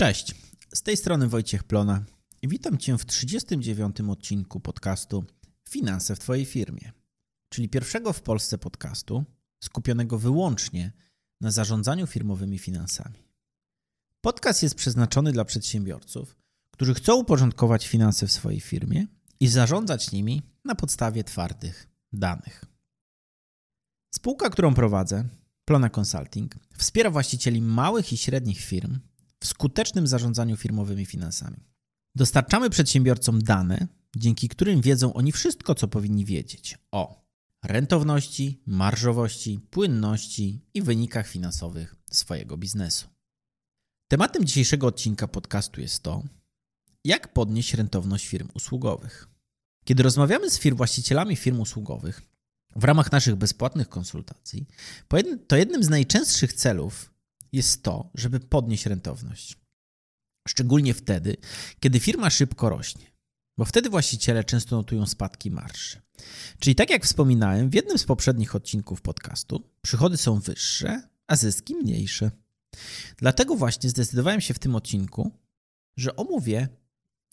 Cześć, z tej strony Wojciech Plona i witam Cię w 39. odcinku podcastu Finanse w Twojej firmie, czyli pierwszego w Polsce podcastu skupionego wyłącznie na zarządzaniu firmowymi finansami. Podcast jest przeznaczony dla przedsiębiorców, którzy chcą uporządkować finanse w swojej firmie i zarządzać nimi na podstawie twardych danych. Spółka, którą prowadzę, Plona Consulting, wspiera właścicieli małych i średnich firm w skutecznym zarządzaniu firmowymi finansami. Dostarczamy przedsiębiorcom dane, dzięki którym wiedzą oni wszystko, co powinni wiedzieć o rentowności, marżowości, płynności i wynikach finansowych swojego biznesu. Tematem dzisiejszego odcinka podcastu jest to, jak podnieść rentowność firm usługowych. Kiedy rozmawiamy z firm właścicielami firm usługowych w ramach naszych bezpłatnych konsultacji, to jednym z najczęstszych celów jest to, żeby podnieść rentowność. Szczególnie wtedy, kiedy firma szybko rośnie, bo wtedy właściciele często notują spadki marży. Czyli tak jak wspominałem w jednym z poprzednich odcinków podcastu, przychody są wyższe, a zyski mniejsze. Dlatego właśnie zdecydowałem się w tym odcinku, że omówię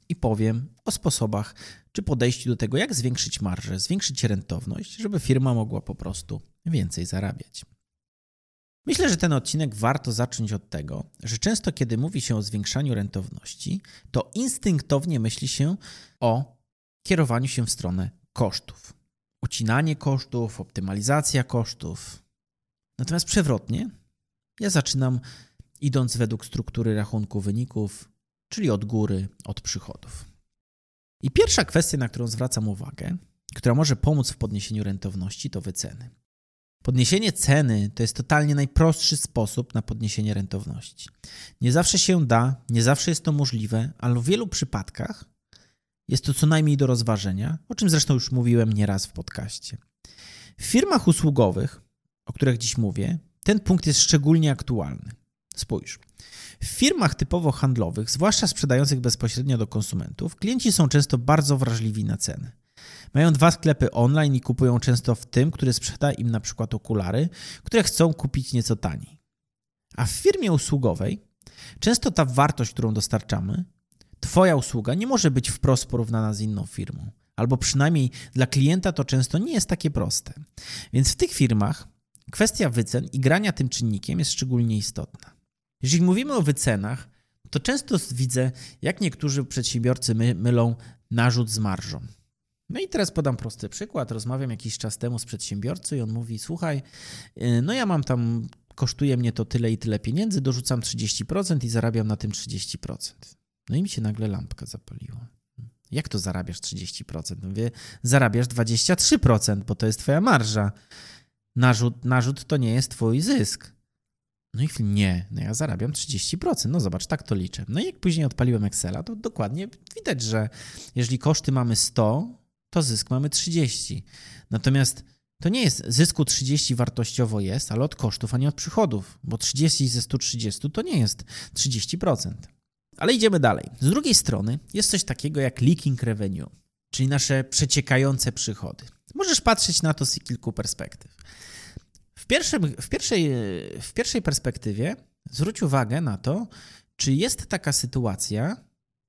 i powiem o sposobach czy podejściu do tego, jak zwiększyć marżę, zwiększyć rentowność, żeby firma mogła po prostu więcej zarabiać. Myślę, że ten odcinek warto zacząć od tego, że często kiedy mówi się o zwiększaniu rentowności, to instynktownie myśli się o kierowaniu się w stronę kosztów. Ucinanie kosztów, optymalizacja kosztów. Natomiast przewrotnie, ja zaczynam idąc według struktury rachunku wyników, czyli od góry, od przychodów. I pierwsza kwestia, na którą zwracam uwagę, która może pomóc w podniesieniu rentowności, to wyceny. Podniesienie ceny to jest totalnie najprostszy sposób na podniesienie rentowności. Nie zawsze się da, nie zawsze jest to możliwe, ale w wielu przypadkach jest to co najmniej do rozważenia, o czym zresztą już mówiłem nieraz w podcaście. W firmach usługowych, o których dziś mówię, ten punkt jest szczególnie aktualny. Spójrz. W firmach typowo handlowych, zwłaszcza sprzedających bezpośrednio do konsumentów, klienci są często bardzo wrażliwi na ceny. Mają dwa sklepy online i kupują często w tym, który sprzeda im na przykład okulary, które chcą kupić nieco taniej. A w firmie usługowej często ta wartość, którą dostarczamy, Twoja usługa nie może być wprost porównana z inną firmą, albo przynajmniej dla klienta to często nie jest takie proste. Więc w tych firmach kwestia wycen i grania tym czynnikiem jest szczególnie istotna. Jeżeli mówimy o wycenach, to często widzę, jak niektórzy przedsiębiorcy my, mylą narzut z marżą. No i teraz podam prosty przykład. Rozmawiam jakiś czas temu z przedsiębiorcą i on mówi: Słuchaj, y, no ja mam tam, kosztuje mnie to tyle i tyle pieniędzy, dorzucam 30% i zarabiam na tym 30%. No i mi się nagle lampka zapaliła. Jak to zarabiasz 30%? No mówię, zarabiasz 23%, bo to jest twoja marża. Narzut, narzut to nie jest twój zysk. No i nie, no ja zarabiam 30%. No zobacz, tak to liczę. No i jak później odpaliłem Excela, to dokładnie widać, że jeżeli koszty mamy 100, to zysk mamy 30. Natomiast to nie jest zysku 30 wartościowo jest, ale od kosztów, a nie od przychodów, bo 30 ze 130 to nie jest 30%. Ale idziemy dalej. Z drugiej strony jest coś takiego jak leaking revenue, czyli nasze przeciekające przychody. Możesz patrzeć na to z kilku perspektyw. W, pierwszym, w, pierwszej, w pierwszej perspektywie zwróć uwagę na to, czy jest taka sytuacja,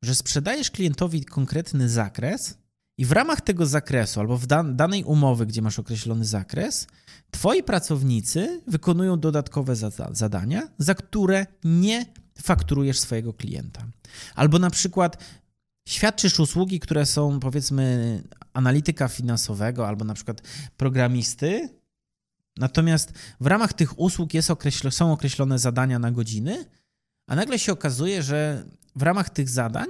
że sprzedajesz klientowi konkretny zakres i w ramach tego zakresu albo w dan danej umowy, gdzie masz określony zakres, twoi pracownicy wykonują dodatkowe zada zadania, za które nie fakturujesz swojego klienta. Albo na przykład świadczysz usługi, które są powiedzmy analityka finansowego albo na przykład programisty, natomiast w ramach tych usług jest określ są określone zadania na godziny, a nagle się okazuje, że w ramach tych zadań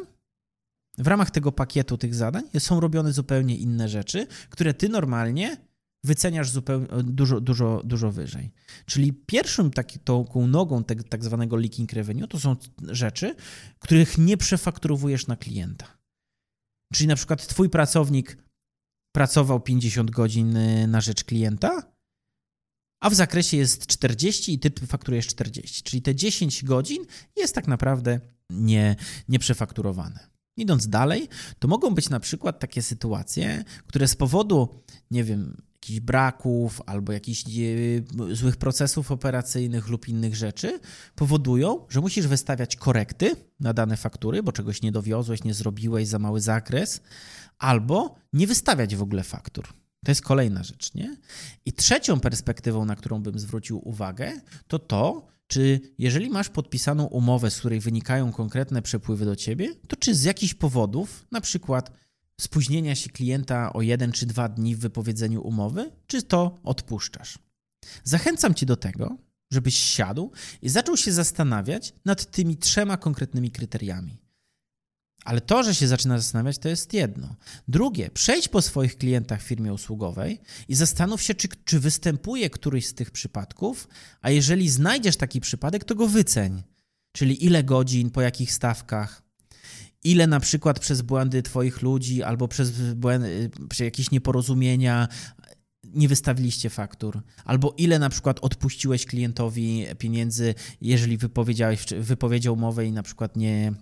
w ramach tego pakietu tych zadań są robione zupełnie inne rzeczy, które ty normalnie wyceniasz zupełnie, dużo, dużo, dużo wyżej. Czyli pierwszym taki, nogą te, tak zwanego leaking revenue to są rzeczy, których nie przefakturowujesz na klienta. Czyli na przykład twój pracownik pracował 50 godzin y, na rzecz klienta, a w zakresie jest 40 i ty fakturujesz 40. Czyli te 10 godzin jest tak naprawdę nie, nieprzefakturowane. Idąc dalej, to mogą być na przykład takie sytuacje, które z powodu, nie wiem, jakichś braków albo jakichś e, złych procesów operacyjnych lub innych rzeczy powodują, że musisz wystawiać korekty na dane faktury, bo czegoś nie dowiozłeś, nie zrobiłeś, za mały zakres, albo nie wystawiać w ogóle faktur. To jest kolejna rzecz, nie? I trzecią perspektywą, na którą bym zwrócił uwagę, to to, czy jeżeli masz podpisaną umowę, z której wynikają konkretne przepływy do ciebie, to czy z jakichś powodów, na przykład spóźnienia się klienta o jeden czy dwa dni w wypowiedzeniu umowy, czy to odpuszczasz? Zachęcam cię do tego, żebyś siadł i zaczął się zastanawiać nad tymi trzema konkretnymi kryteriami. Ale to, że się zaczyna zastanawiać, to jest jedno. Drugie, przejdź po swoich klientach w firmie usługowej i zastanów się, czy, czy występuje któryś z tych przypadków, a jeżeli znajdziesz taki przypadek, to go wyceń. Czyli ile godzin, po jakich stawkach, ile na przykład przez błędy Twoich ludzi albo przez, błędy, przez jakieś nieporozumienia nie wystawiliście faktur, albo ile na przykład odpuściłeś klientowi pieniędzy, jeżeli wypowiedziałeś, wypowiedział umowę i na przykład nie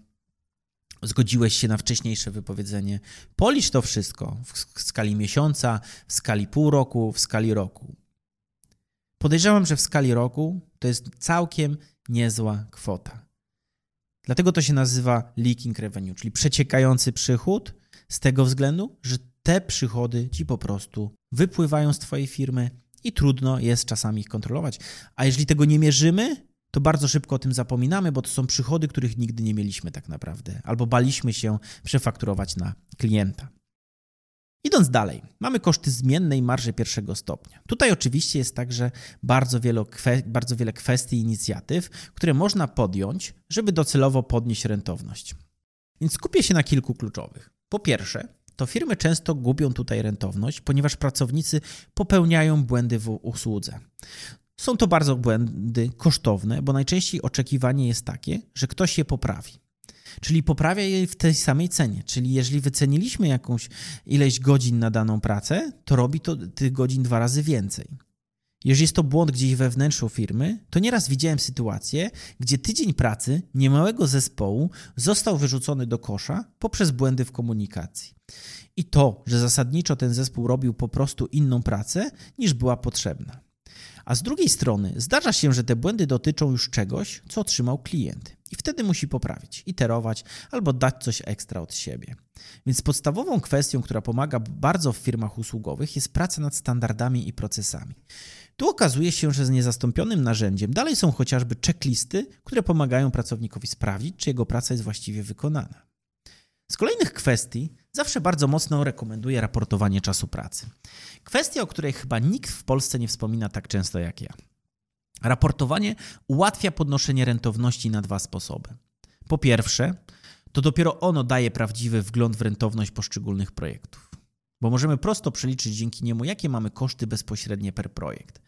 zgodziłeś się na wcześniejsze wypowiedzenie. Policz to wszystko w skali miesiąca, w skali pół roku, w skali roku. Podejrzewam, że w skali roku to jest całkiem niezła kwota. Dlatego to się nazywa leaking revenue, czyli przeciekający przychód, z tego względu, że te przychody ci po prostu wypływają z Twojej firmy i trudno jest czasami ich kontrolować. A jeżeli tego nie mierzymy, to bardzo szybko o tym zapominamy, bo to są przychody, których nigdy nie mieliśmy tak naprawdę, albo baliśmy się przefakturować na klienta. Idąc dalej, mamy koszty zmiennej marży pierwszego stopnia. Tutaj oczywiście jest także bardzo bardzo wiele kwestii inicjatyw, które można podjąć, żeby docelowo podnieść rentowność. Więc skupię się na kilku kluczowych. Po pierwsze, to firmy często gubią tutaj rentowność, ponieważ pracownicy popełniają błędy w usłudze. Są to bardzo błędy kosztowne, bo najczęściej oczekiwanie jest takie, że ktoś je poprawi. Czyli poprawia je w tej samej cenie. Czyli jeżeli wyceniliśmy jakąś ileś godzin na daną pracę, to robi to tych godzin dwa razy więcej. Jeżeli jest to błąd gdzieś we wnętrzu firmy, to nieraz widziałem sytuację, gdzie tydzień pracy niemałego zespołu został wyrzucony do kosza poprzez błędy w komunikacji. I to, że zasadniczo ten zespół robił po prostu inną pracę niż była potrzebna. A z drugiej strony zdarza się, że te błędy dotyczą już czegoś, co otrzymał klient. I wtedy musi poprawić, iterować albo dać coś ekstra od siebie. Więc podstawową kwestią, która pomaga bardzo w firmach usługowych, jest praca nad standardami i procesami. Tu okazuje się, że z niezastąpionym narzędziem dalej są chociażby checklisty, które pomagają pracownikowi sprawdzić, czy jego praca jest właściwie wykonana. Z kolejnych kwestii zawsze bardzo mocno rekomenduję raportowanie czasu pracy. Kwestia, o której chyba nikt w Polsce nie wspomina tak często jak ja. Raportowanie ułatwia podnoszenie rentowności na dwa sposoby. Po pierwsze, to dopiero ono daje prawdziwy wgląd w rentowność poszczególnych projektów, bo możemy prosto przeliczyć dzięki niemu, jakie mamy koszty bezpośrednie per projekt.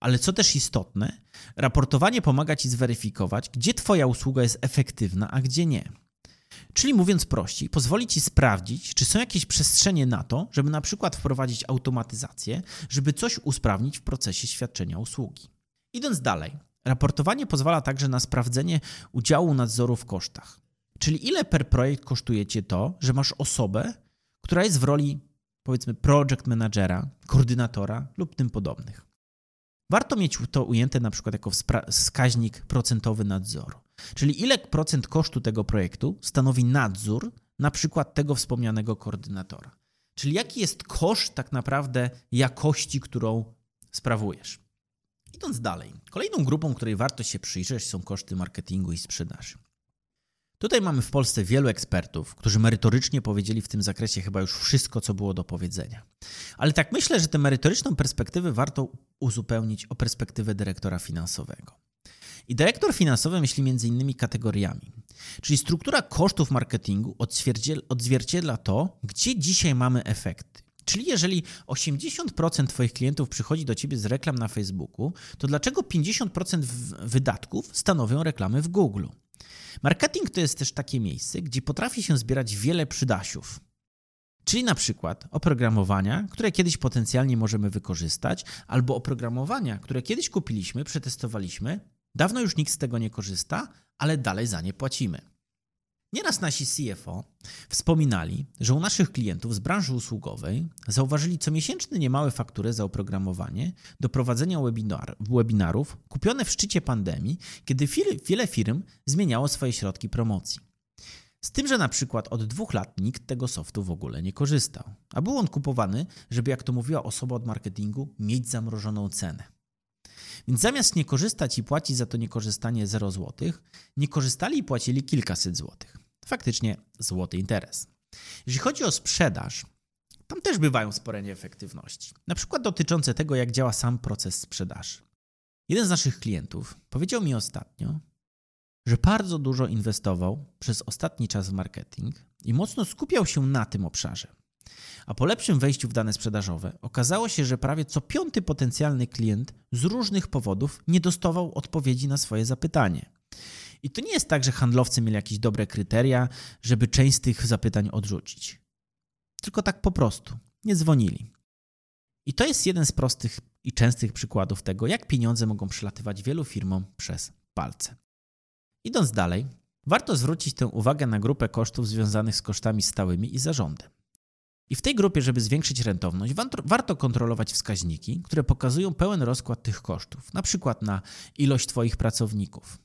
Ale co też istotne, raportowanie pomaga Ci zweryfikować, gdzie Twoja usługa jest efektywna, a gdzie nie. Czyli mówiąc prościej, pozwoli Ci sprawdzić, czy są jakieś przestrzenie na to, żeby na przykład wprowadzić automatyzację, żeby coś usprawnić w procesie świadczenia usługi. Idąc dalej, raportowanie pozwala także na sprawdzenie udziału nadzoru w kosztach. Czyli ile per projekt kosztuje Cię to, że masz osobę, która jest w roli powiedzmy project managera, koordynatora lub tym podobnych. Warto mieć to ujęte na przykład jako wskaźnik procentowy nadzoru. Czyli ile procent kosztu tego projektu stanowi nadzór, na przykład tego wspomnianego koordynatora. Czyli jaki jest koszt tak naprawdę jakości, którą sprawujesz. Idąc dalej, kolejną grupą, której warto się przyjrzeć, są koszty marketingu i sprzedaży. Tutaj mamy w Polsce wielu ekspertów, którzy merytorycznie powiedzieli w tym zakresie chyba już wszystko, co było do powiedzenia. Ale tak myślę, że tę merytoryczną perspektywę warto uzupełnić o perspektywę dyrektora finansowego. I dyrektor finansowy myśli między innymi kategoriami. Czyli struktura kosztów marketingu odzwierciedla to, gdzie dzisiaj mamy efekty. Czyli jeżeli 80% Twoich klientów przychodzi do Ciebie z reklam na Facebooku, to dlaczego 50% wydatków stanowią reklamy w Google? Marketing to jest też takie miejsce, gdzie potrafi się zbierać wiele przydasiów. Czyli na przykład oprogramowania, które kiedyś potencjalnie możemy wykorzystać, albo oprogramowania, które kiedyś kupiliśmy, przetestowaliśmy, dawno już nikt z tego nie korzysta, ale dalej za nie płacimy. Nieraz nasi CFO wspominali, że u naszych klientów z branży usługowej zauważyli comiesięczne niemałe faktury za oprogramowanie do prowadzenia webinar, webinarów kupione w szczycie pandemii, kiedy wiele firm zmieniało swoje środki promocji. Z tym, że na przykład od dwóch lat nikt tego softu w ogóle nie korzystał, a był on kupowany, żeby, jak to mówiła osoba od marketingu, mieć zamrożoną cenę. Więc zamiast nie korzystać i płacić za to niekorzystanie 0 zł, nie korzystali i płacili kilkaset złotych. Faktycznie złoty interes. Jeśli chodzi o sprzedaż, tam też bywają spore nieefektywności. Na przykład dotyczące tego, jak działa sam proces sprzedaży. Jeden z naszych klientów powiedział mi ostatnio, że bardzo dużo inwestował przez ostatni czas w marketing i mocno skupiał się na tym obszarze. A po lepszym wejściu w dane sprzedażowe okazało się, że prawie co piąty potencjalny klient z różnych powodów nie dostawał odpowiedzi na swoje zapytanie. I to nie jest tak, że handlowcy mieli jakieś dobre kryteria, żeby część z tych zapytań odrzucić. Tylko tak po prostu nie dzwonili. I to jest jeden z prostych i częstych przykładów tego, jak pieniądze mogą przelatywać wielu firmom przez palce. Idąc dalej, warto zwrócić tę uwagę na grupę kosztów związanych z kosztami stałymi i zarządem. I w tej grupie, żeby zwiększyć rentowność, warto kontrolować wskaźniki, które pokazują pełen rozkład tych kosztów, na przykład na ilość Twoich pracowników.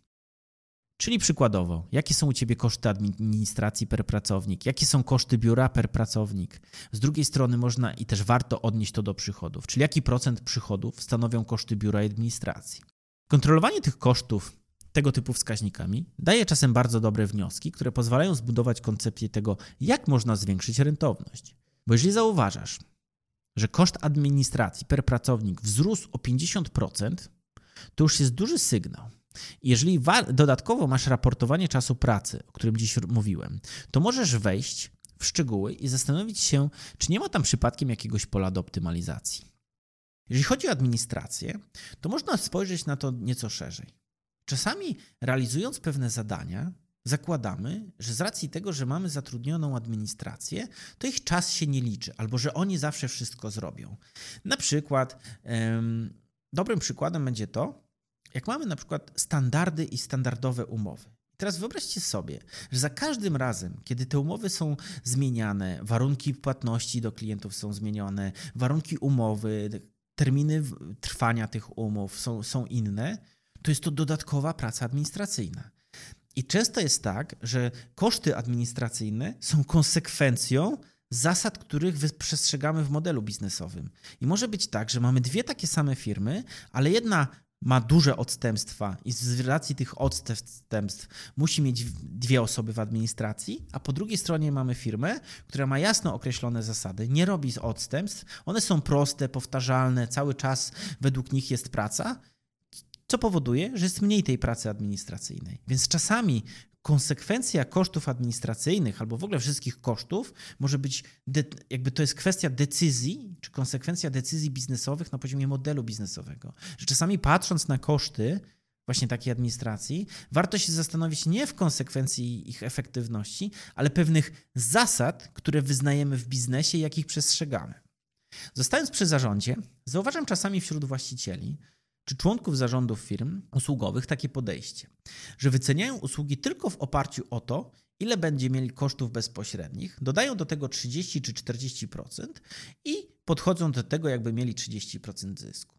Czyli przykładowo, jakie są u Ciebie koszty administracji per pracownik, jakie są koszty biura per pracownik. Z drugiej strony można i też warto odnieść to do przychodów, czyli jaki procent przychodów stanowią koszty biura i administracji. Kontrolowanie tych kosztów tego typu wskaźnikami daje czasem bardzo dobre wnioski, które pozwalają zbudować koncepcję tego, jak można zwiększyć rentowność. Bo jeżeli zauważasz, że koszt administracji per pracownik wzrósł o 50%, to już jest duży sygnał. Jeżeli dodatkowo masz raportowanie czasu pracy, o którym dziś mówiłem, to możesz wejść w szczegóły i zastanowić się, czy nie ma tam przypadkiem jakiegoś pola do optymalizacji. Jeżeli chodzi o administrację, to można spojrzeć na to nieco szerzej. Czasami realizując pewne zadania, zakładamy, że z racji tego, że mamy zatrudnioną administrację, to ich czas się nie liczy, albo że oni zawsze wszystko zrobią. Na przykład, ym, dobrym przykładem będzie to, jak mamy na przykład standardy i standardowe umowy. Teraz wyobraźcie sobie, że za każdym razem, kiedy te umowy są zmieniane, warunki płatności do klientów są zmienione, warunki umowy, terminy trwania tych umów są, są inne, to jest to dodatkowa praca administracyjna. I często jest tak, że koszty administracyjne są konsekwencją zasad, których przestrzegamy w modelu biznesowym. I może być tak, że mamy dwie takie same firmy, ale jedna ma duże odstępstwa i z racji tych odstępstw musi mieć dwie osoby w administracji, a po drugiej stronie mamy firmę, która ma jasno określone zasady, nie robi odstępstw, one są proste, powtarzalne, cały czas według nich jest praca co powoduje, że jest mniej tej pracy administracyjnej. Więc czasami konsekwencja kosztów administracyjnych albo w ogóle wszystkich kosztów może być, jakby to jest kwestia decyzji, czy konsekwencja decyzji biznesowych na poziomie modelu biznesowego. Że czasami patrząc na koszty właśnie takiej administracji, warto się zastanowić nie w konsekwencji ich efektywności, ale pewnych zasad, które wyznajemy w biznesie jakich przestrzegamy. Zostając przy zarządzie, zauważam czasami wśród właścicieli, czy członków zarządów firm usługowych takie podejście, że wyceniają usługi tylko w oparciu o to, ile będzie mieli kosztów bezpośrednich, dodają do tego 30 czy 40% i podchodzą do tego, jakby mieli 30% zysku.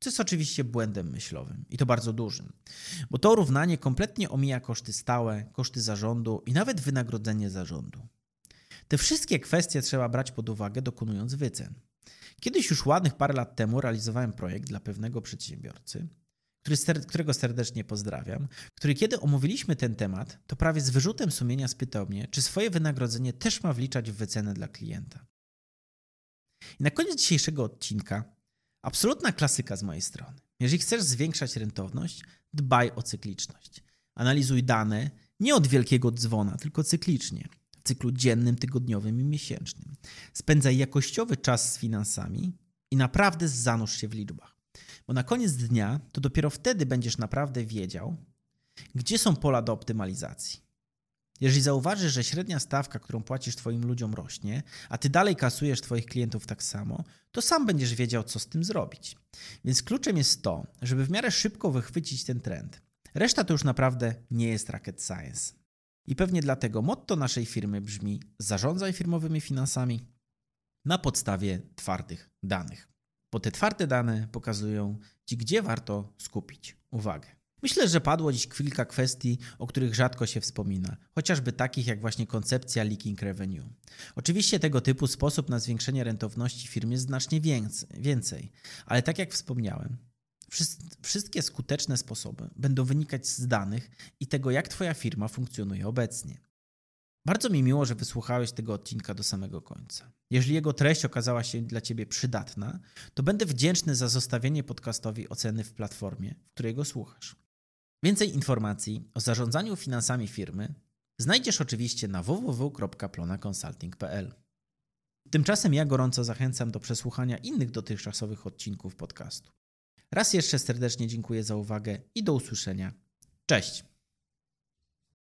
Co jest oczywiście błędem myślowym i to bardzo dużym, bo to równanie kompletnie omija koszty stałe, koszty zarządu i nawet wynagrodzenie zarządu. Te wszystkie kwestie trzeba brać pod uwagę, dokonując wycen. Kiedyś już ładnych parę lat temu realizowałem projekt dla pewnego przedsiębiorcy, którego serdecznie pozdrawiam, który kiedy omówiliśmy ten temat, to prawie z wyrzutem sumienia spytał mnie, czy swoje wynagrodzenie też ma wliczać w wycenę dla klienta. I na koniec dzisiejszego odcinka absolutna klasyka z mojej strony. Jeżeli chcesz zwiększać rentowność, dbaj o cykliczność. Analizuj dane nie od wielkiego dzwona, tylko cyklicznie cyklu dziennym, tygodniowym i miesięcznym. Spędzaj jakościowy czas z finansami i naprawdę zanurz się w liczbach. Bo na koniec dnia to dopiero wtedy będziesz naprawdę wiedział, gdzie są pola do optymalizacji. Jeżeli zauważysz, że średnia stawka, którą płacisz Twoim ludziom rośnie, a Ty dalej kasujesz Twoich klientów tak samo, to sam będziesz wiedział, co z tym zrobić. Więc kluczem jest to, żeby w miarę szybko wychwycić ten trend. Reszta to już naprawdę nie jest rocket science. I pewnie dlatego motto naszej firmy brzmi: zarządzaj firmowymi finansami na podstawie twardych danych. Bo te twarde dane pokazują Ci, gdzie warto skupić uwagę. Myślę, że padło dziś kilka kwestii, o których rzadko się wspomina, chociażby takich jak właśnie koncepcja leaking revenue. Oczywiście tego typu sposób na zwiększenie rentowności firmy jest znacznie więcej, ale tak jak wspomniałem, wszystkie skuteczne sposoby będą wynikać z danych i tego, jak Twoja firma funkcjonuje obecnie. Bardzo mi miło, że wysłuchałeś tego odcinka do samego końca. Jeżeli jego treść okazała się dla Ciebie przydatna, to będę wdzięczny za zostawienie podcastowi oceny w platformie, w której go słuchasz. Więcej informacji o zarządzaniu finansami firmy znajdziesz oczywiście na www.plonaconsulting.pl. Tymczasem ja gorąco zachęcam do przesłuchania innych dotychczasowych odcinków podcastu. Raz jeszcze serdecznie dziękuję za uwagę i do usłyszenia. Cześć!